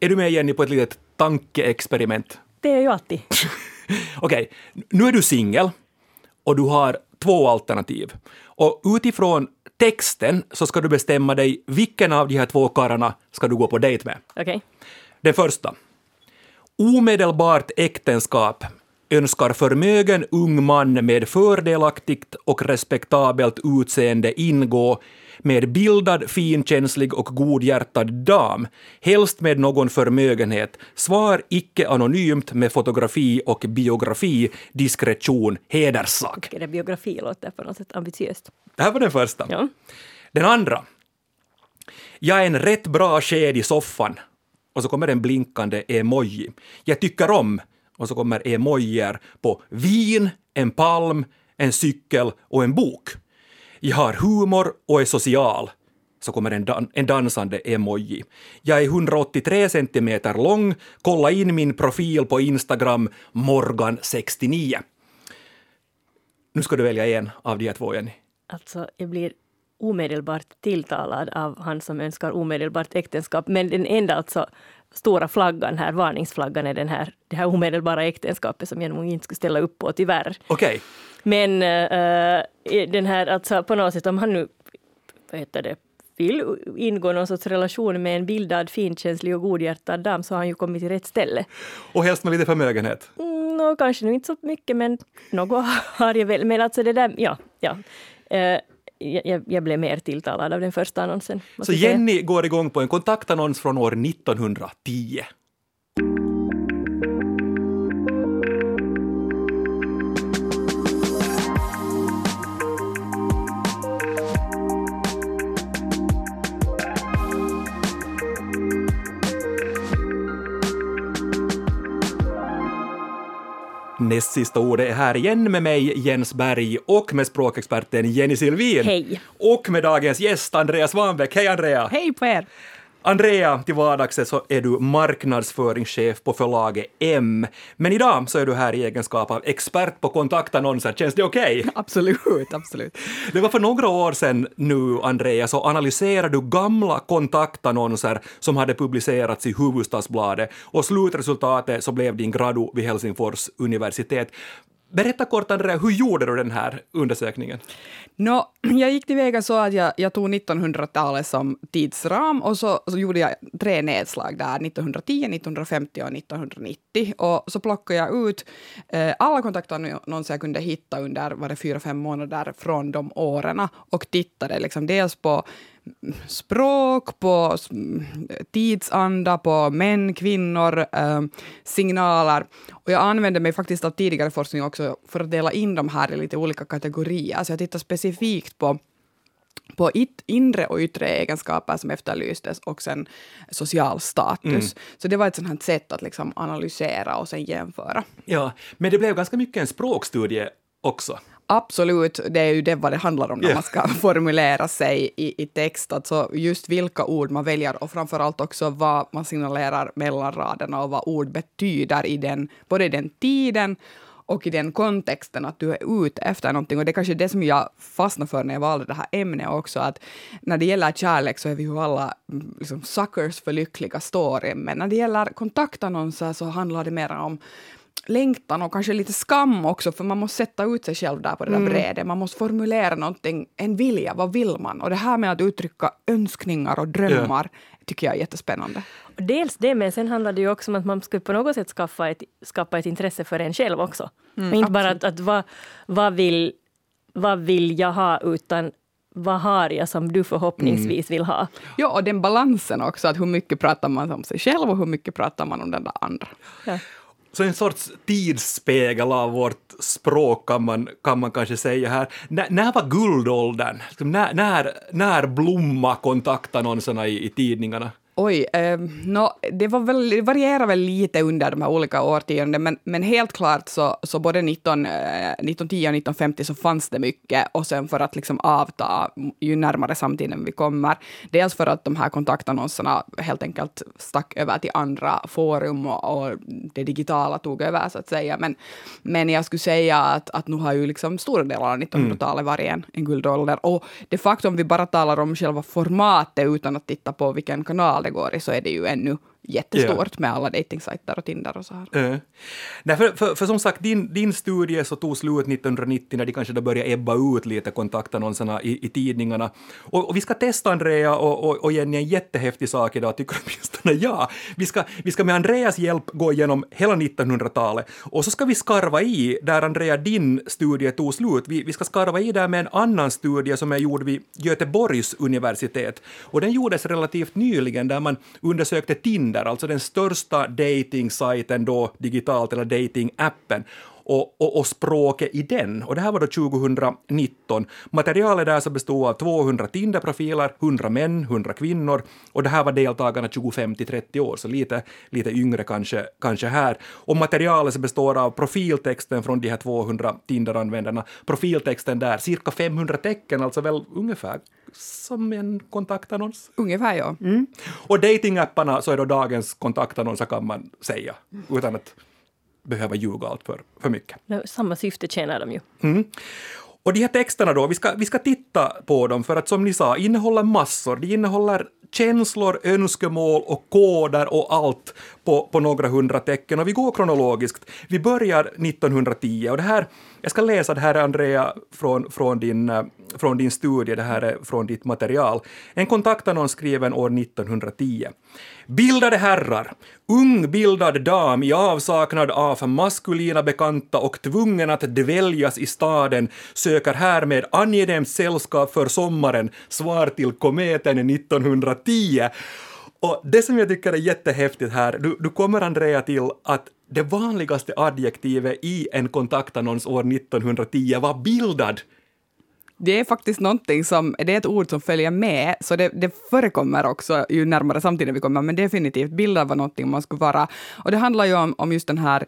Är du med Jenny på ett litet tankeexperiment? Det är ju alltid. Okej, nu är du singel och du har två alternativ. Och utifrån texten så ska du bestämma dig vilken av de här två karlarna ska du gå på dejt med. Okej. Den första. Omedelbart äktenskap önskar förmögen ung man med fördelaktigt och respektabelt utseende ingå med bildad, finkänslig och godhjärtad dam, helst med någon förmögenhet. Svar icke anonymt med fotografi och biografi, diskretion, hederssak. Det biografi låter på något sätt ambitiöst. Det här var den första. Ja. Den andra. Jag är en rätt bra sked i soffan. Och så kommer en blinkande emoji. Jag tycker om. Och så kommer emojier på vin, en palm, en cykel och en bok. Jag har humor och är social. Så kommer en, dan- en dansande emoji. Jag är 183 centimeter lång. Kolla in min profil på Instagram, Morgan69. Nu ska du välja en av de här två, Jenny. Alltså, jag blir omedelbart tilltalad av han som önskar omedelbart äktenskap. Men den enda alltså stora flaggan här, varningsflaggan, är den här, det här omedelbara äktenskapet som jag nog inte skulle ställa upp på, tyvärr. Okej. Men eh, den här, alltså på något sätt, om han nu, vad heter det, vill ingå någon sorts relation med en bildad, finkänslig och godhjärtad dam så har han ju kommit till rätt ställe. Och helst med lite förmögenhet. Mm, nå, kanske inte så mycket, men något har jag väl. Men alltså det där, ja, ja. Eh, jag, jag blev mer tilltalad av den första annonsen. Så måste jag. Jenny går igång på en kontaktannons från år 1910. Näst sista ordet är här igen med mig, Jens Berg, och med språkexperten Jenny Silvin. Hej. Och med dagens gäst, Andrea Svanbäck. Hej Andrea! Hej på er! Andrea, till vardags så är du marknadsföringschef på förlaget M. Men idag så är du här i egenskap av expert på kontaktannonser. Känns det okej? Absolut, absolut. Det var för några år sedan nu, Andrea, så analyserade du gamla kontaktannonser som hade publicerats i Hufvudstadsbladet och slutresultatet så blev din gradu vid Helsingfors universitet. Berätta kort, Andrea, hur gjorde du den här undersökningen? No, jag gick tillväga så att jag, jag tog 1900-talet som tidsram och så, så gjorde jag tre nedslag där, 1910, 1950 och 1990. Och så plockade jag ut eh, alla kontaktannonser jag kunde hitta under var det fyra, fem månader från de åren och tittade liksom dels på språk, på mm, tidsanda, på män, kvinnor, eh, signaler. Och jag använde mig faktiskt av tidigare forskning också för att dela in de här i lite olika kategorier. Så jag tittar specifikt på på it, inre och yttre egenskaper som efterlystes och sen social status. Så det var ett sånt här sätt att liksom analysera och sen jämföra. Ja, men det blev ganska mycket en språkstudie också. Absolut, det är ju det vad det handlar om när Ja. man ska formulera sig i, i text, alltså just vilka ord man väljer och framförallt också vad man signalerar mellan raderna och vad ord betyder i den, både i den tiden och i den kontexten att du är ute efter någonting. Och det är kanske det som jag fastnade för när jag valde det här ämnet också, att när det gäller kärlek så är vi ju alla mm, liksom suckers för lyckliga story, men när det gäller kontaktannonser så handlar det mer om längtan och kanske lite skam också, för man måste sätta ut sig själv där på det där brädet. Man måste formulera någonting, en vilja, vad vill man? Och det här med att uttrycka önskningar och drömmar tycker jag är jättespännande. Dels det, men sen handlar det ju också om att man ska på något sätt skaffa ett, skapa ett intresse för en själv också. och inte bara att, att vad, vad, vill, vad vill jag ha, utan vad har jag som du förhoppningsvis vill ha? Ja, och den balansen också, att hur mycket pratar man om sig själv och hur mycket pratar man om den där andra. Ja. Så en sorts tidsspegel av vårt språk kan man, kan man kanske säga här. N- när var guldåldern? Liksom när, när, när blomma kontaktannonserna i, i tidningarna? Oj, eh, no, det, var väl, det varierar väl lite under de här olika årtiondena, men, men helt klart så, så både 19, eh, 1910 och 1950 så fanns det mycket och sen för att liksom avta ju närmare samtiden vi kommer. Dels för att de här kontaktannonserna helt enkelt stack över till andra forum och, och det digitala tog över så att säga. Men, men jag skulle säga att, att nu har ju liksom stora delar av 1900-talet varit en, en guldålder. Och de facto om vi bara talar om själva formatet utan att titta på vilken kanal kategori så är det ju ännu jättestort med alla dejtingsajter och Tinder och så här. Uh. Nej, för, för, för, som sagt, din, din studie så tog slut 1990 när de kanske då började ebba ut lite kontaktannonserna i, i tidningarna. Och, och, vi ska testa Andrea och, och, och Jenny en jättehäftig sak idag, tycker åtminstone jag. Vi ska, vi ska med Andreas hjälp gå igenom hela 1900-talet och så ska vi skarva i där Andrea din studie tog slut. Vi, vi ska skarva i där med en annan studie som är gjord vid Göteborgs universitet. Och den gjordes relativt nyligen där man undersökte Tinder, alltså den största dating-sajten då digitalt, eller dating-appen och, och, och, språket i den. Och det här var då 2019. Materialet där så bestod av 200 Tinder-profiler, 100 män, 100 kvinnor och det här var deltagarna 25 till 30 år, så lite, lite yngre kanske, kanske här. Och materialet så består av profiltexten från de här 200 Tinder-användarna. Profiltexten där, cirka 500 tecken, alltså väl ungefär som en kontaktannons. Ungefär, ja. Mm. Och datingapparna så är då dagens kontaktannonser kan man säga, utan att behöva ljuga allt för, för mycket. Samma syfte tjänar de ju. Mm. Och de här texterna då, vi ska, vi ska titta på dem för att som ni sa, innehåller massor. De innehåller känslor, önskemål och koder och allt på, på några hundra tecken. Och vi går kronologiskt. Vi börjar 1910 och det här, jag ska läsa det här Andrea från, från, din, eh, från din studie, det här är från ditt material. En kontaktannons skriven år 1910. Bildade herrar, ung bildad dam i avsaknad av maskulina bekanta och tvungen att dväljas i staden söker härmed angenämt sällskap för sommaren, svar till kometen 1910. Och det som jag tycker är jättehäftigt här, du, du kommer Andrea till att det vanligaste adjektivet i en kontaktannons år 1910 var bildad det är faktiskt någonting som, det är ett ord som följer med, så det, det förekommer också ju närmare samtiden vi kommer, men definitivt bilder var någonting man skulle vara. Och det handlar ju om, om just den här,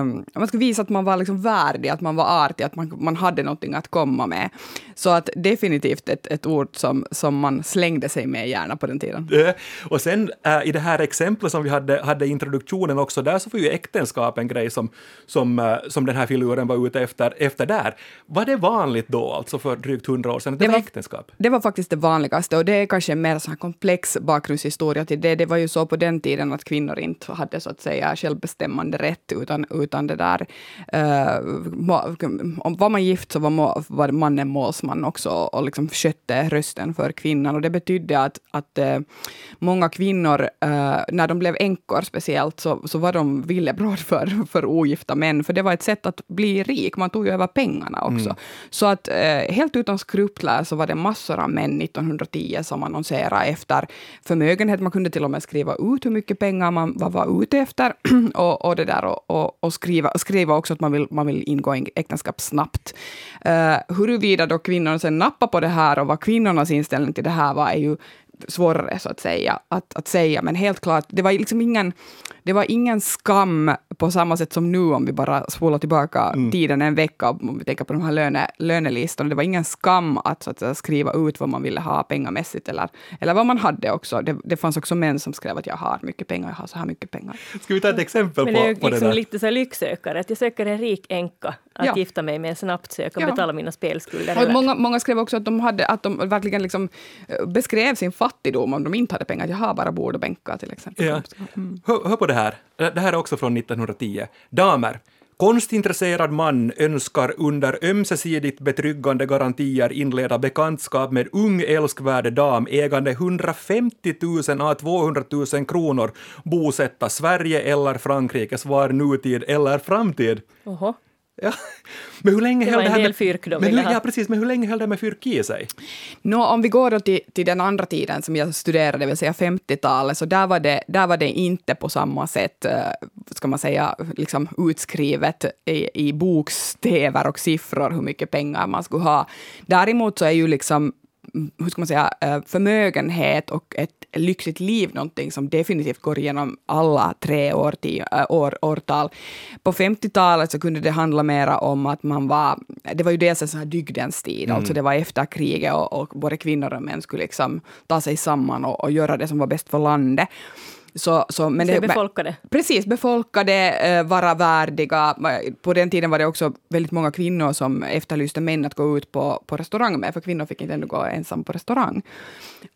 um, man ska visa att man var liksom värdig, att man var artig, att man, man hade någonting att komma med. Så att definitivt ett, ett ord som, som man slängde sig med gärna på den tiden. Eh, och sen eh, i det här exemplet som vi hade, hade introduktionen också, där så var ju äktenskap en grej som, som, eh, som den här filuren var ute efter, efter där. Var det vanligt då, alltså för drygt hundra år sedan, det, det var, äktenskap? Det var faktiskt det vanligaste och det är kanske en mer så komplex bakgrundshistoria till det. Det var ju så på den tiden att kvinnor inte hade så att säga självbestämmande rätt utan, utan det där, uh, var man gift så var, må, var mannen målsman också och liksom skötte rösten för kvinnan och det betydde att, att uh, många kvinnor, uh, när de blev änkor speciellt, så, så var de villebråd för, för ogifta män, för det var ett sätt att bli rik, man tog ju över pengarna också. Mm. Så att helt utan skrupler så var det massor av män 1910 som annonserade efter förmögenhet. Man kunde till och med skriva ut hur mycket pengar man var, var ute efter och, och, det där, och, och, och skriva, skriva också att man vill, man vill ingå i äktenskap snabbt. Uh, huruvida då kvinnorna sen nappade på det här och vad kvinnornas inställning till det här var, är ju svårare så att säga att, att säga, men helt klart, det var liksom ingen, det var ingen skam på samma sätt som nu om vi bara spolar tillbaka mm. tiden en vecka, om vi tänker på de här löne, lönelistorna. Det var ingen skam att, så att säga, skriva ut vad man ville ha pengamässigt eller, eller vad man hade också. Det, det fanns också män som skrev att jag har mycket pengar, jag har så här mycket pengar. Ska vi ta ett exempel Men på, det är på liksom det där? lite så lycksökare, att jag söker en rik änka att ja. gifta mig med snabbt så jag kan ja. betala mina spelskulder. Och många, många skrev också att de, hade, att de verkligen liksom eh, beskrev sin fattigdom om de inte hade pengar. Jag har bara bord och bänkar till exempel. Ja. Mm. Hör, hör på det här. Det här är också från 1910. Damer. Konstintresserad man önskar under ömsesidigt betryggande garantier inleda bekantskap med ung älskvärd dam ägande 150 000 à 200 000 kronor, bosätta Sverige eller Frankrike, svar nutid eller framtid. Oho. Ja. Men hur länge det höll det en här del fyrk de men, hur, ja, precis, men hur länge höll det med fyrk i sig? Nå, om vi går då till, till den andra tiden som jag studerade, det vill säga 50-talet, så där var, det, där var det inte på samma sätt, eh, ska man säga, liksom utskrivet i, i bokstäver och siffror hur mycket pengar man skulle ha. Däremot så är ju liksom hur ska man säga, förmögenhet och ett lyxigt liv någonting som definitivt går igenom alla tre år, år, årtal. På 50-talet så kunde det handla mera om att man var, det var ju dels en sån här dygdens tid, mm. alltså det var efter kriget och, och både kvinnor och män skulle liksom ta sig samman och, och göra det som var bäst för landet. Så, så, men det, befolkade. Precis, befolkade, eh, vara värdiga. På den tiden var det också väldigt många kvinnor som efterlyste män att gå ut på, på restaurang med, för kvinnor fick inte ändå gå ensam på restaurang.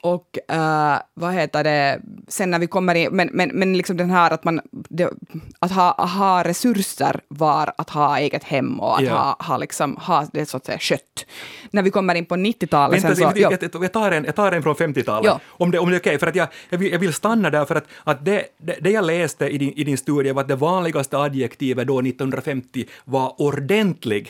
Och uh, vad heter det, sen när vi kommer in, men, men, men liksom den här att man, det, att ha, ha resurser var att ha eget hem och att Ja. ha, ha, liksom, ha det så att säga skött. När vi kommer in på 90-talet Vänta, sen så... jag, ja. jag, jag, tar en, jag tar en från 50-talet, Ja. om det, om det är okej, för att jag, jag, vill, jag vill stanna där, för att, att det, det, det jag läste i din, i din studie var att det vanligaste adjektivet då 1950 var ordentlig.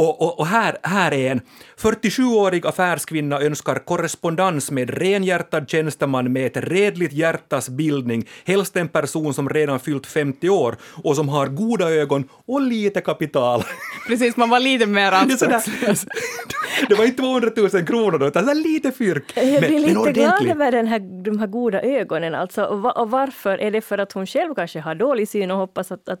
Och, och, och här, här är en 47-årig affärskvinna önskar korrespondens med renhjärtad tjänsteman med ett redligt hjärtas bildning, helst en person som redan fyllt 50 år och som har goda ögon och lite kapital. Precis, man var lite mer anspråkslös. det var inte 200 000 kronor då, utan så lite fyrk. Jag Men- blir men lite glad ordentlig. över den här, de här goda ögonen. Alltså. Och, va, och varför? Är det för att hon själv kanske har dålig syn och hoppas att... att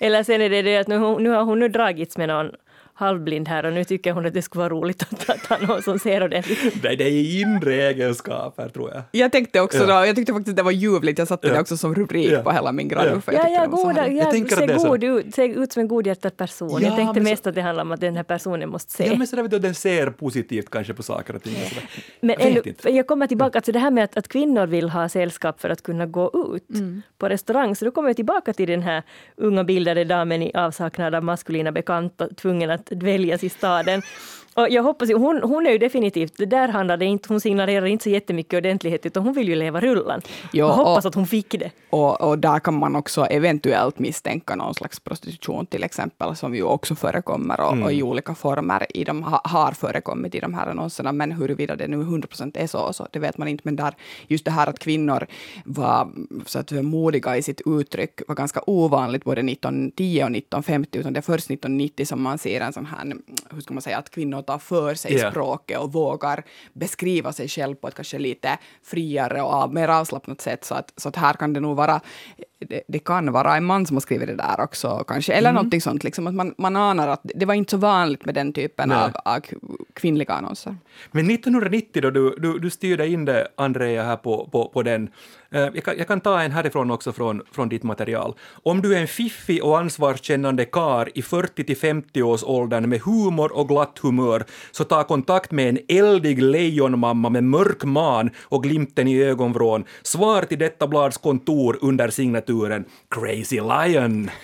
eller sen är det det att nu, hon- nu har hon nu dragits med någon halvblind här och nu tycker hon att det skulle vara roligt att, ha någon som ser ordentligt. Nej, det är inre egenskaper, tror jag. Jag tänkte också Ja. då, jag tyckte faktiskt det var ljuvligt, jag satte Ja. det också som rubrik Ja. på hela min jag Ja, ja, goda. Jag ser, god ut, ser ut som en godhjärtad person. Ja, jag tänkte men så- mest att det handlar om att den här personen måste se. Ja, men sådär att den ser positivt kanske på saker och ting. och sådär. Men jag vet inte. jag kommer tillbaka till det här med att, att kvinnor vill ha sällskap för att kunna gå ut Mm. på restaurang. Så då kommer jag tillbaka till den här unga bildade damen i avsaknad av maskulina bekanta, tvungen att dväljas i staden. Och jag hoppas hon, hon är ju definitivt, det där handlar det inte, hon signalerar inte så jättemycket ordentlighet, utan hon vill ju leva rullan. Ja, jag hoppas och- att hon fick det. Och, och där kan man också eventuellt misstänka någon slags prostitution till exempel, som ju också förekommer och, och i olika former i de, ha, har förekommit i de här annonserna. Men huruvida det nu 100% är så, så, det vet man inte. Men där, just det här att kvinnor var så att modiga i sitt uttryck var ganska ovanligt både 1910 och 1950, utan det är först 1990 som man ser en sån här, hur ska man säga, att kvinnor tar för sig Ja. språket och vågar beskriva sig själv på ett kanske lite friare och av- mer avslappnat sätt. Så att, så att här kan det nog vara, det, det kan vara en man som har skrivit det där också kanske, eller någonting sånt, liksom att man, man anar att det var inte så vanligt med den typen av, av kvinnliga annonser. Men 1990 då du, du, du styrde in det, Andrea, här på, på, på den. Eh, Jag kan, jag kan ta en härifrån också från, från ditt material. Om du är en fiffig och ansvarskännande kar i 40 till 50 års åldern med humor och glatt humör, så ta kontakt med en eldig lejonmamma med mörk man och glimten i ögonvrån. Svar till detta blads kontor under litteraturen Crazy Lion.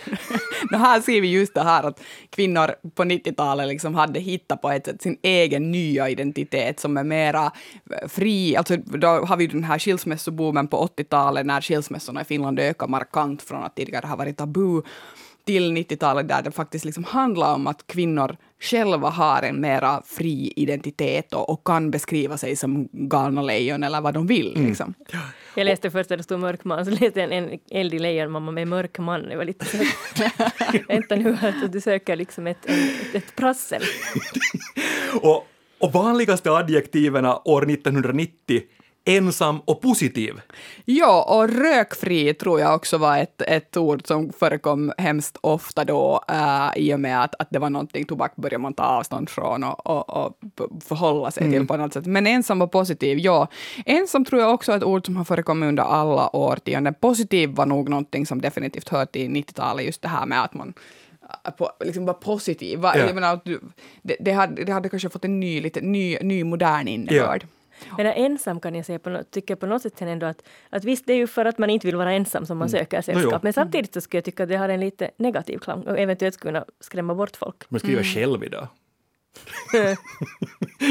No, här ser vi just det här att kvinnor på 90-talet liksom hade hittat på ett sätt sin egen nya identitet som är mera eh, fri. Alltså, då har vi den här skilsmässoboomen på 80-talet när skilsmässorna i Finland ökar markant från att tidigare ha varit tabu till 90-talet där det faktiskt liksom handlar om att kvinnor själva har en mera fri identitet och, och kan beskriva sig som galna lejon eller vad de vill. Liksom. Jag läste först att det stod mörk man, så läste jag en, en eldig lejonmamma med mörk man. Det var lite så Vänta nu, att du söker liksom ett, ett, ett prassel. Och, och vanligaste adjektiven år 1990 ensam och positiv. Ja, och rökfri tror jag också var ett, ett ord som förekom hemskt ofta då, äh, i och med att, att det var någonting tobak började man ta avstånd från och, och, och förhålla sig till på något sätt. Men ensam och positiv, ja. Ensam tror jag också är ett ord som har förekommit under alla årtionden. Positiv var nog någonting som definitivt hör till 90-talet, just det här med att man äh, på, liksom var positiv. Va? Ja. Menar, det, det, hade, det hade kanske fått en ny, lite, ny, ny modern innebörd. Men ensam kan jag säga, på tycker på något sätt sen ändå att, att visst, det är ju för att man inte vill vara ensam som man söker sällskap. jo. Men samtidigt så skulle jag tycka att det har en lite negativ klang och eventuellt skulle kunna skrämma bort folk. Man skriver själv idag.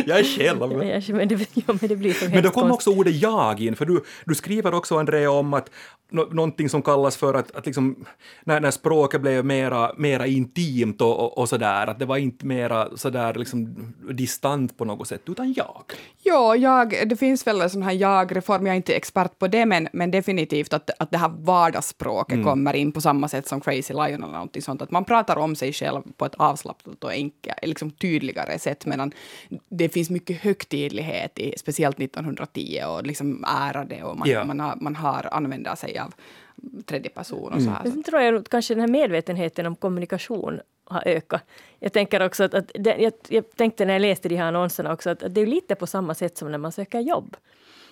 jag är själv. Ja, men, det, ja, men det blir så Men då kom också ordet jag in, för du, du skriver också, Andrea, om att nå, någonting som kallas för att, att liksom, när, när språket blev mera, mera intimt och, och, och sådär, att det var inte mera sådär liksom distant på något sätt, utan jag. Ja, jag, det finns väl en sån här jag-reform, jag är inte expert på det, men, men definitivt att, att det här vardagsspråket kommer in på samma sätt som Crazy Lion eller någonting sånt, att man pratar om sig själv på ett avslappnat och enkelt, liksom tydligare sätt, medan det finns mycket högtidlighet, i, speciellt 1910, och liksom ärade och man, Ja. man, har, man har använder sig av tredje person och så här. Men sen tror jag kanske den här medvetenheten om kommunikation har ökat. Jag tänker också att, att det, jag, jag tänkte när jag läste de här annonserna också att, att det är lite på samma sätt som när man söker jobb.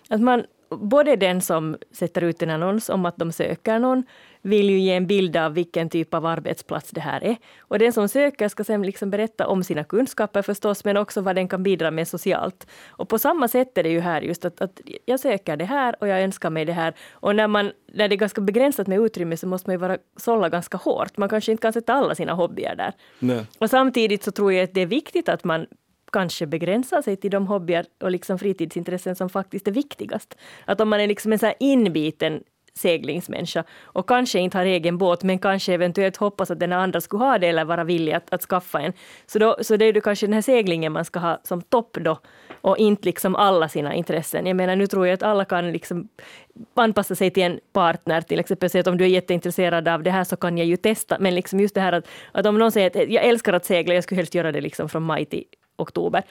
att man, både den som sätter ut en annons om att de söker någon, vill ju ge en bild av vilken typ av arbetsplats det här är. Och den som söker ska sen liksom berätta om sina kunskaper förstås, men också vad den kan bidra med socialt. Och på samma sätt är det ju här just att, att jag söker det här och jag önskar mig det här. Och när, man, när det är ganska begränsat med utrymme så måste man ju vara, sålla ganska hårt. Man kanske inte kan sätta alla sina hobbyer där. Nej. Och samtidigt så tror jag att det är viktigt att man kanske begränsa sig till de hobbyer och liksom fritidsintressen som faktiskt är viktigast. Att om man är liksom en så inbiten seglingsmänniska och kanske inte har egen båt men kanske eventuellt hoppas att den andra skulle ha det eller vara villig att, att skaffa en. Så, då, så det är ju kanske den här seglingen man ska ha som topp då och inte liksom alla sina intressen. Jag menar nu tror jag att alla kan liksom anpassa sig till en partner till exempel. Så att om du är jätteintresserad av det här så kan jag ju testa. Men liksom just det här att, att om någon säger att jag älskar att segla, jag skulle helst göra det liksom från maj till oktober.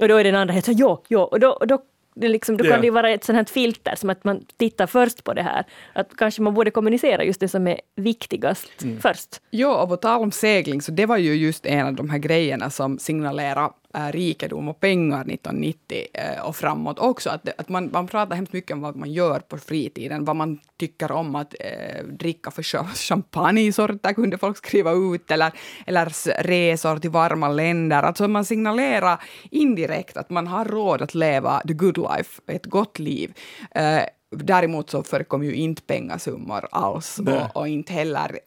Och då är den andra helt så ja, ja. Och då, och då det liksom, då kan yeah. det ju vara ett sånt här filter, som att man tittar först på det här. Att kanske man borde kommunicera just det som är viktigast mm. först. Ja, och på tal om segling, så det var ju just en av de här grejerna som signalerade rikedom och pengar 1990 äh, och framåt också. Att, att man, man pratar hemskt mycket om vad man gör på fritiden, vad man tycker om att äh, dricka för champagnesorter kunde folk skriva ut, eller, eller resor till varma länder. Alltså man signalerar indirekt att man har råd att leva the good life, ett gott liv. Äh, Däremot så förekom ju inte pengasummor alls och, och, inte heller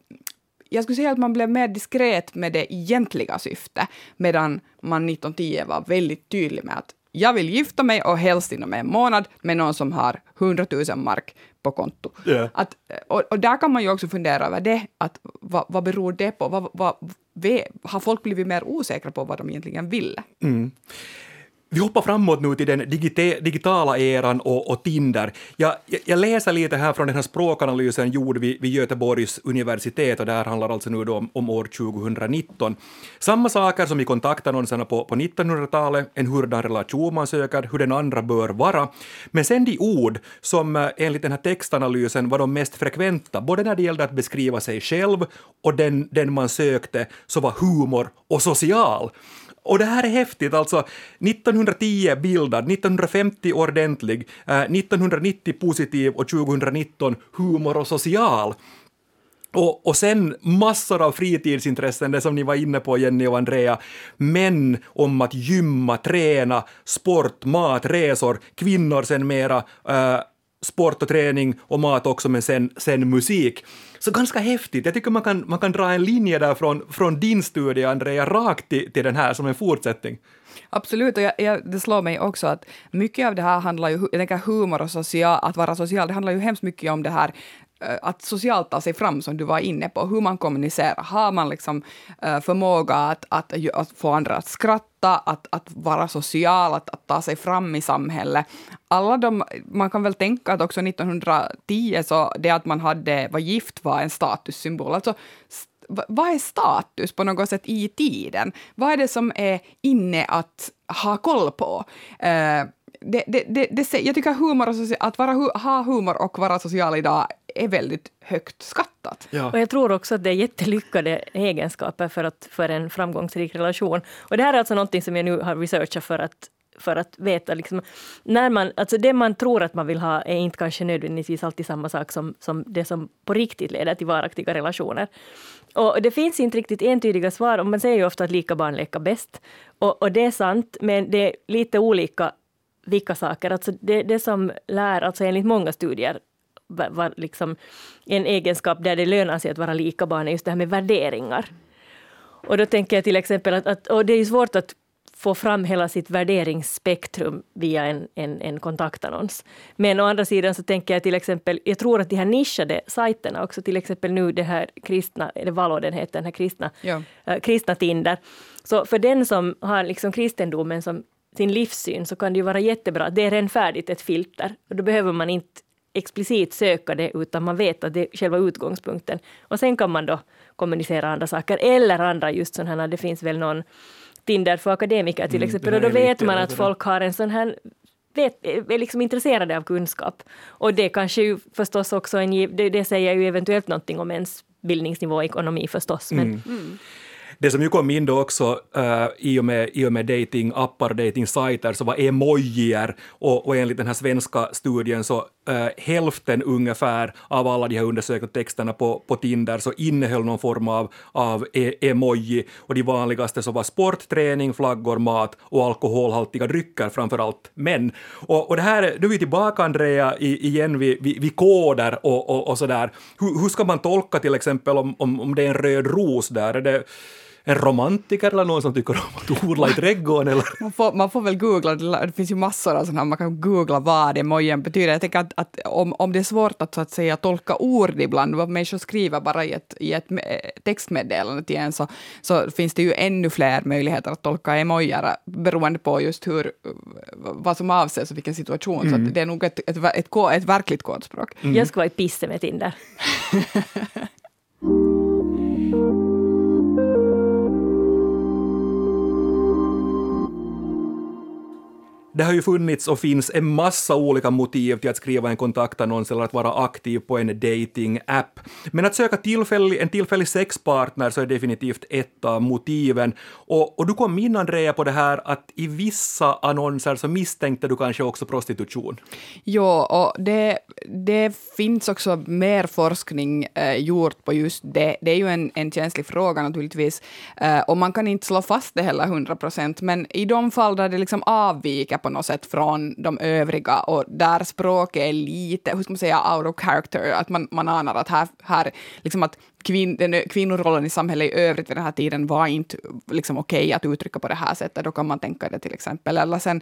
jag skulle säga att man blev mer diskret med det egentliga syftet, medan man 1910 var väldigt tydlig med att jag vill gifta mig och helst inom en månad med någon som har 100 000 mark på konto. Yeah. Att, och, och, där kan man ju också fundera över det, att vad, vad beror det på? Vad, vad, har folk blivit mer osäkra på vad de egentligen ville? Mm. Vi hoppar framåt nu till den digitala eran och, och Tinder. Jag, jag, läser lite här från den här språkanalysen gjord vid, vid Göteborgs universitet och det här handlar alltså nu om, om år 2019. Samma saker som i kontaktannonserna på, på 1900-talet, en hurdan relation man söker, hur den andra bör vara. Men sen de ord som eh, enligt den här textanalysen var de mest frekventa, både när det gällde att beskriva sig själv och den, den man sökte, så var humor och social. Och det här är häftigt, alltså 1910 bildad, 1950 ordentlig, eh, 1990 positiv och 2019 humor och social. Och, och sen massor av fritidsintressen, det som ni var inne på Jenny och Andrea, män om att gymma, träna, sport, mat, resor, kvinnor sen mera, eh, sport och träning och mat också, men sen, sen musik. Så ganska häftigt. Jag tycker man kan, man kan dra en linje där från, från din studie, Andrea, rakt till, till den här som en fortsättning. Absolut, och jag, jag, det slår mig också att mycket av det här handlar ju, jag tänker humor och social, att vara social, det handlar ju hemskt mycket om det här eh, att socialt ta sig fram, som du var inne på, hur man kommunicerar. Har man liksom eh, förmåga att, att, att, få andra att skratta, att, att vara social, att, att ta sig fram i samhället. Alla de, man kan väl tänka att också 1910 så det att man hade, var gift var en statussymbol. Alltså, vad är status på något sätt i tiden? Vad är det som är inne att ha koll på? Eh, det, det, det, det, jag tycker humor och att vara, ha humor och vara social idag är väldigt högt skattat. Ja. Och jag tror också att det är jättelyckade egenskaper för, att, för en framgångsrik relation. Och det här är alltså någonting som jag nu har researchat för att för att veta. Liksom, när man, alltså det man tror att man vill ha är inte kanske nödvändigtvis alltid samma sak som, som det som på riktigt leder till varaktiga relationer. Och det finns inte riktigt entydiga svar. Och man säger ju ofta att lika barn leka bäst. Och, och det är sant, men det är lite olika vilka saker. Alltså det, det som lär, alltså enligt många studier, var liksom en egenskap där det lönar sig att vara lika barn är just det här med värderingar. Och då tänker jag till exempel att, att och det är svårt att få fram hela sitt värderingsspektrum via en, en, en kontaktannons. Men å andra sidan så tänker jag till exempel, jag tror att de här nischade sajterna också, till exempel nu det här kristna, eller vad den heter, den här kristna, ja. äh, kristna Tinder. Så för den som har liksom kristendomen som sin livssyn så kan det ju vara jättebra. Det är redan färdigt ett filter och då behöver man inte explicit söka det utan man vet att det är själva utgångspunkten. Och sen kan man då kommunicera andra saker eller andra just sådana här, det finns väl någon Tinder för akademiker till mm, exempel och då vet man att folk har en sån här vet, är liksom intresserade av kunskap. Och det kanske ju förstås också en, det, det säger ju eventuellt någonting om ens bildningsnivå och ekonomi förstås. Men, mm. Mm. Det som ju kom in då också uh, i och med, i och med datingappar och datingsajter så var emojier och, och enligt den här svenska studien så uh, hälften ungefär av alla de här undersökta texterna på, på Tinder så innehöll någon form av, av e emoji och de vanligaste så var sport, träning, flaggor, mat och alkoholhaltiga drycker framför allt män. Och, och det här, nu är vi tillbaka Andrea i, igen vid, vid, vid koder och, och, och sådär. Hur, hur ska man tolka till exempel om, om, om det är en röd ros där? Är det, en romantiker eller någon som tycker om att odla i trädgården? Eller? Man, får, man får väl googla, det finns ju massor av sådana, man kan googla vad emojin betyder. Jag tänker att, att om, om det är svårt att, så att säga, tolka ord ibland, vad människor skriver bara i ett, i ett textmeddelande till en, så, så finns det ju ännu fler möjligheter att tolka emojier beroende på just hur, vad som avses och vilken situation. Mm. Så det är nog ett, ett, ett, ett, ett verkligt kodspråk. Mm. Jag ska vara i pisse med Tinder. Det har ju funnits och finns en massa olika motiv till att skriva en kontaktannons eller att vara aktiv på en dating-app. Men att söka tillfällig, en tillfällig sexpartner så är definitivt ett av motiven. Och, och du kom in, Andrea, på det här att i vissa annonser så misstänkte du kanske också prostitution. Jo, och det, det finns också mer forskning eh, gjort på just det. Det är ju en, en känslig fråga naturligtvis, eh, och man kan inte slå fast det heller 100 procent, men i de fall där det liksom avviker på något sätt från de övriga och där språket är lite, hur ska man säga, out of character, att man, man anar att här, här liksom att kvin, den, kvinnorollen i samhället i övrigt vid den här tiden var inte liksom okej okay att uttrycka på det här sättet. Då kan man tänka det till exempel. Eller sen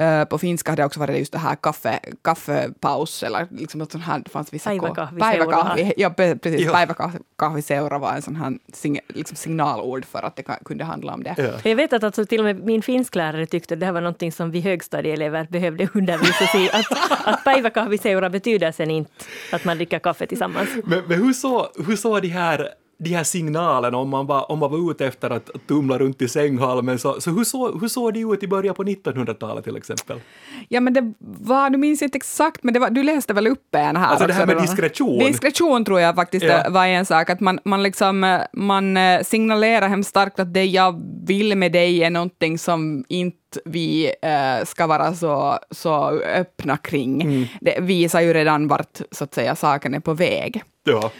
uh, på finska hade det också varit just det här kaffe, kaffepaus eller liksom något sånt här, det fanns vissa... Päiväkahviseura. Ja, precis. Päiväkahviseura var en sån här sig, liksom signalord för att det kunde handla om det. Ja. Jag vet att alltså till och med min finsklärare tyckte att det här var någonting som vi högstadieelever behövde undervisas i. Att, att päiväkahviseura betyder sen inte att man dricker kaffe tillsammans. Men, men hur så, hur så de här de här signalerna om man var, om man var ute efter att tumla runt i sänghalmen. Så, så hur, såg, hur såg det ut i början på 1900-talet till exempel? Ja men det var, nu minns jag inte exakt, men det var, du läste väl upp en här Alltså det här med diskretion? Diskretion tror jag faktiskt ja. var en sak, att man, man, liksom, man eh, signalerar hemskt starkt att det jag vill med dig är någonting som inte vi äh, ska vara så, så öppna kring. Mm. Det visar ju redan vart så att säga saken är på väg. Ja.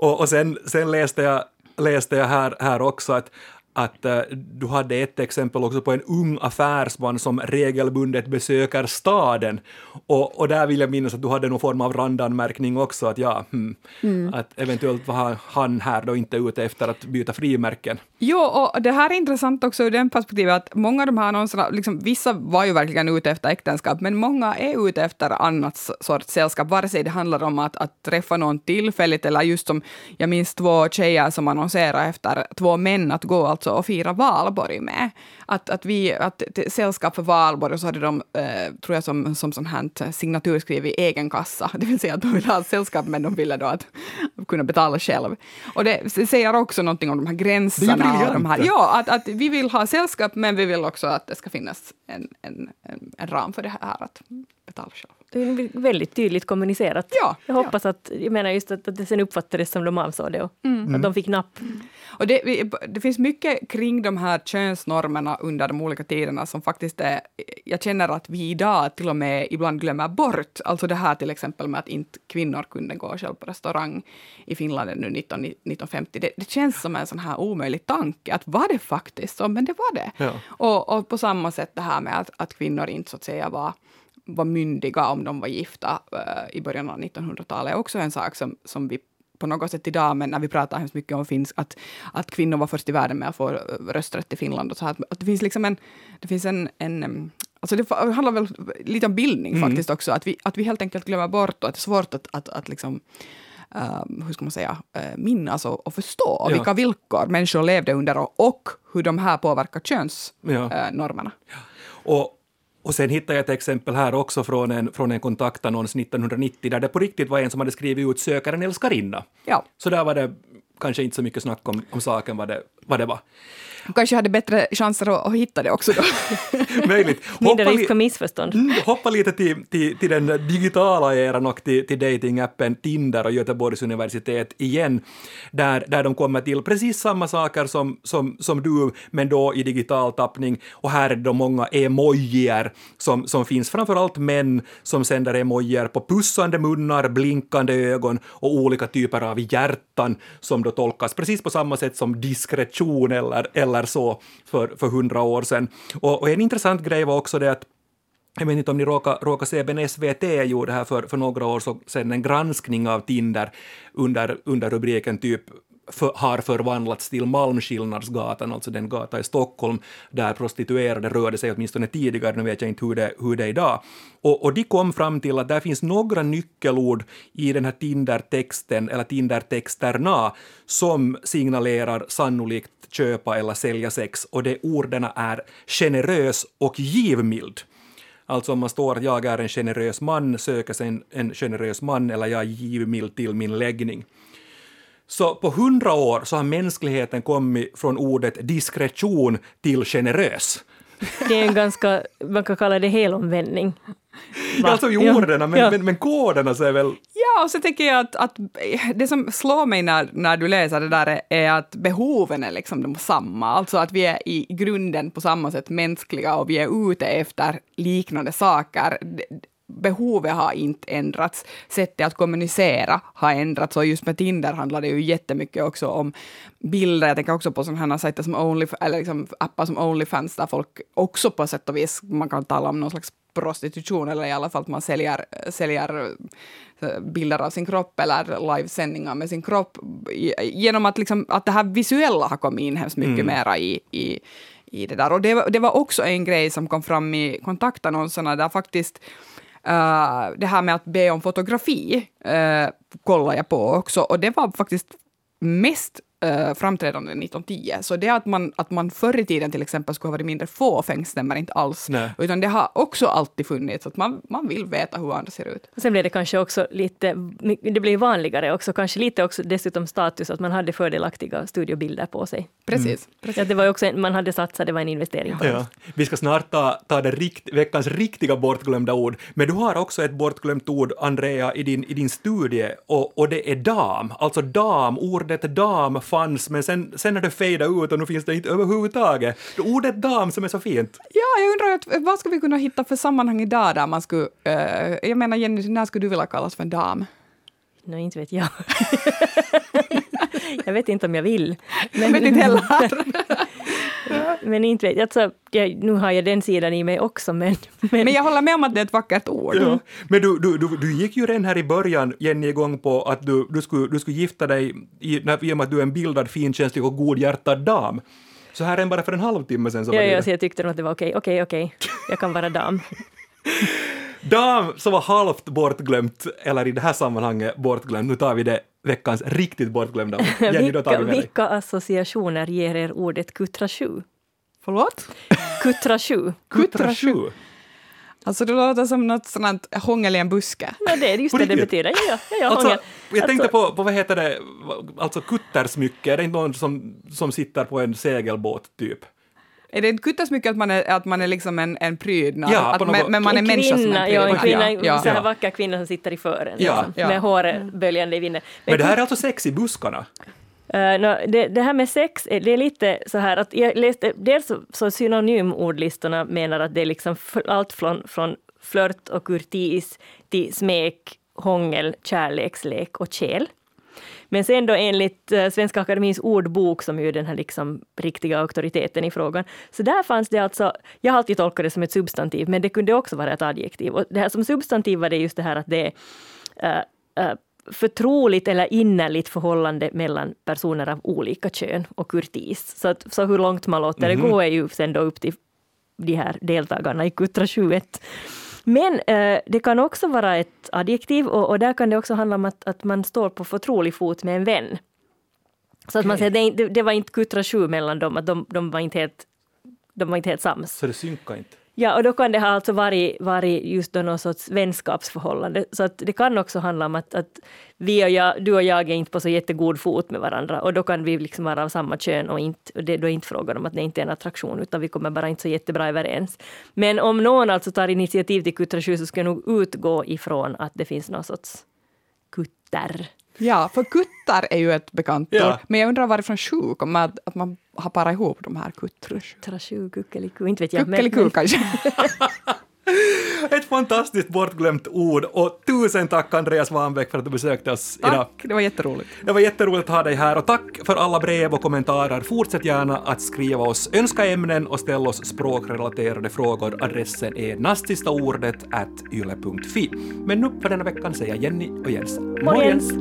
Och, och sen, sen läste jag, läste jag här, här också att, att uh, du hade ett exempel också på en ung affärsman som regelbundet besöker staden. Och, och där vill jag minnas att du hade någon form av randanmärkning också, att ja, hmm, mm. att eventuellt var han här då inte ute efter att byta frimärken. Jo, och det här är intressant också ur den perspektivet att många av de här annonserna, liksom, vissa var ju verkligen ute efter äktenskap, men många är ute efter annat sorts sällskap, vare sig det handlar om att, att träffa någon tillfälligt eller just som, jag minns två tjejer som annonserade efter två män att gå alltså och fira valborg med. Att, att vi, att sällskap för valborg, och så hade de, eh, tror jag, som, som sån här signaturskriv i egen kassa, det vill säga att de ville ha sällskap, men de ville då att kunna betala själv. Och det säger också någonting om de här gränserna de här, ja, att, att vi vill ha sällskap, men vi vill också att det ska finnas en, en, en, en ram för det här att betala själv. Det är väldigt tydligt kommunicerat. Ja, jag hoppas ja. att, jag menar just att, att det sen uppfattades som de avsåg det och mm. att de fick napp. Mm. Och det, det, finns mycket kring de här könsnormerna under de olika tiderna som faktiskt är, jag känner att vi idag till och med ibland glömmer bort. Alltså det här till exempel med att inte kvinnor kunde gå själv på restaurang i Finland nu 19, 1950. Det, det, känns som en sån här omöjlig tanke, att var det faktiskt så? Men det var det. Ja. Och, och, på samma sätt det här med att, att kvinnor inte så att säga var var myndiga om de var gifta uh, i början av 1900-talet är också en sak som, som vi på något sätt idag, men när vi pratar hemskt mycket om finsk, att, att kvinnor var först i världen med att få rösträtt i Finland och så att, att det finns liksom en, det finns en, en Alltså det handlar väl lite om bildning mm. faktiskt också, att vi, att vi helt enkelt glömmer bort och att det är svårt att, att, att liksom, uh, hur ska man säga, uh, minnas och, och förstå ja. vilka villkor människor levde under och, och hur de här påverkar könsnormerna. Ja. Uh, och, och sen hittade jag ett exempel här också från en, från en kontaktannons 1990 där det på riktigt var en som hade skrivit ut söker en älskarinna. Ja. Så där var det kanske inte så mycket snack om, om saken vad det, vad det var. Kanske hade bättre chanser att, att hitta det också då. Möjligt. Mindre risk för missförstånd. Mm, hoppa lite till, till, till den digitala eran och till, till datingappen Tinder och Göteborgs universitet igen, där, där de kommer till precis samma saker som, som, som du, men då i digital tappning. Och här är det då många emojier som, som finns, framförallt män som sänder emojier på pussande munnar, blinkande ögon och olika typer av hjärtan som då tolkas precis på samma sätt som diskretion eller, eller så för, för hundra år sedan. Och, och en intressant grej var också det att jag vet inte om ni råkar, råkar se, men SVT gjorde här för, för några år sedan en granskning av Tinder under, under rubriken typ för, har förvandlats till Malmskillnadsgatan, alltså den gata i Stockholm där prostituerade rörde sig åtminstone tidigare, nu vet jag inte hur det, hur det är idag. Och, och de kom fram till att där finns några nyckelord i den här Tinder-texten, eller Tinder-texterna, som signalerar sannolikt köpa eller sälja sex, och de orden är generös och givmild. Alltså om man står att jag är en generös man, söker sig en, en generös man eller jag är givmild till min läggning. Så på hundra år så har mänskligheten kommit från ordet diskretion till generös. Det är en ganska, man kan kalla det helomvändning. Va? Alltså i Ja. orden, men, Ja. men, men koderna så är väl... Ja, och så tänker jag att, att det som slår mig när, när du läser det där är, är att behoven är liksom de samma. Alltså att vi är i grunden på samma sätt mänskliga och vi är ute efter liknande saker. Behovet har inte ändrats, sättet att kommunicera har ändrats och just med Tinder handlar det ju jättemycket också om bilder. Jag tänker också på sådana sajter som Only, eller liksom appar som Onlyfans där folk också på sätt och vis, man kan tala om någon slags prostitution eller i alla fall att man säljer, säljer eh, bilder av sin kropp eller livesändningar med sin kropp genom att, liksom, att det här visuella har kommit in hemskt mycket mera i, i, i det där. Och det, var- det var också en grej som kom fram i kontaktannonserna där faktiskt Eh, det här med att be om fotografi eh, uh, kollade jag på också. Och det var faktiskt mest uh, framträdande 1910. Så det att man, att man förr i tiden till exempel skulle ha varit mindre fåfäng stämmer inte alls. Nej. Utan det har också alltid funnits, att man, man vill veta hur andra ser ut. Och sen blev det kanske också lite, det blev vanligare också, kanske lite också dessutom status att man hade fördelaktiga studiobilder på sig. Precis. precis. Ja, det var också en, man hade satsat, det var en investering Ja. Vi ska snart ta, ta det rikt, veckans riktiga bortglömda ord, men du har också ett bortglömt ord, Andrea, i din, i din studie, och, och det är dam. Alltså dam, ordet dam fanns, men sen, sen har det fejdat ut och nu finns det inte överhuvudtaget. Ordet dam som är så fint. Ja, jag undrar att, vad ska vi kunna hitta för sammanhang idag där man skulle... eh, jag menar Jenny, när skulle du vilja kallas för en dam? Nå, inte vet jag. jag vet inte om jag vill. Men, Jag vet inte heller. men inte vet jag. Alltså, jag. Nu har jag den sidan i mig också, men... men, Men jag håller med om att det är ett vackert ord. Ja. Men du, du, du, du gick ju redan här i början, Jenny, igång på att du, du, skulle, du skulle gifta dig i, när, i och med att du är en bildad, finkänslig och godhjärtad dam. Så här än bara för en halvtimme sen så var ja, det ja, så jag tyckte nog att det var okej, okej, okej. Jag kan vara dam. Dam som var halvt bortglömt, eller i det här sammanhanget bortglömt. Nu tar vi det veckans riktigt bortglömda ord. Jenny, vilka, vilka associationer ger er ordet kuttrasju? Förlåt? Kuttrasju. Kuttrasju. Alltså det låter som något sånt hångel i en buske. Ja, det är just det det betyder. Ja, ja, ja, jag Alltså, jag tänkte Alltså, på, på, vad heter det, alltså kuttersmycke, är det inte någon som, som sitter på en segelbåt typ? Är det inte kuttersmycket att man är, att man är liksom en, en prydnad? Ja, att, något- men, men man är en människa som kvinna, en ja, en prydnad. kvinna, ja, så här vacker kvinna som sitter i fören, Ja, liksom, ja. med håret böljande i vinden. Men det här är alltså sex i buskarna? Eh, nå, det, det här med sex, eh, det är lite så här att jag läste, dels så, så synonymordlistorna menar att det är liksom allt från, från flört och kurtis till smek, hångel, kärlekslek och käl. Men sen då enligt eh, Svenska Akademins ordbok, som ju är den här liksom riktiga auktoriteten i frågan, så där fanns det alltså, jag har alltid tolkat det som ett substantiv, men det kunde också vara ett adjektiv. Och det här som substantiv var det just det här att det är eh, eh, förtroligt eller innerligt förhållande mellan personer av olika kön och kurtis. Så, att, så hur långt man låter det gå är ju sen då upp till de här deltagarna i Kuttra 21. Men eh, det kan också vara ett adjektiv och, och där kan det också handla om att, att man står på förtrolig fot med en vän. Så att man Okej. säger, det, det var inte Kuttra 7 mellan dem, att de, de, var inte helt, de var inte helt sams. Så det synkar inte? Ja, och då kan det ha alltså varit, varit just då någon sorts vänskapsförhållande. Så att det kan också handla om att, att vi och jag, du och jag är inte på så jättegod fot med varandra och då kan vi liksom vara av samma kön och, inte, och det då är inte frågan om att det inte är en attraktion utan vi kommer bara inte så jättebra överens. Men om någon alltså tar initiativ till kuttrasju så ska jag nog utgå ifrån att det finns någon sorts kutter. Ja, för kuttar är ju ett bekant Ja. ord, men jag undrar varifrån sju kommer att, att man har parat ihop de här kuttrasju. Trasju, kuckeliku, inte vet jag. Kuckeliku men- kanske. Ett fantastiskt bortglömt ord och tusen tack Andreas Wanbeck för att du besökte oss idag. Tack, det var jätteroligt. Det var jätteroligt att ha dig här och tack för alla brev och kommentarer. Fortsätt gärna att skriva oss, önska ämnen och ställa oss språkrelaterade frågor. Adressen är nastistaordet at yle.fi. Men nu för denna veckan säger Jenny och Jens Morgens.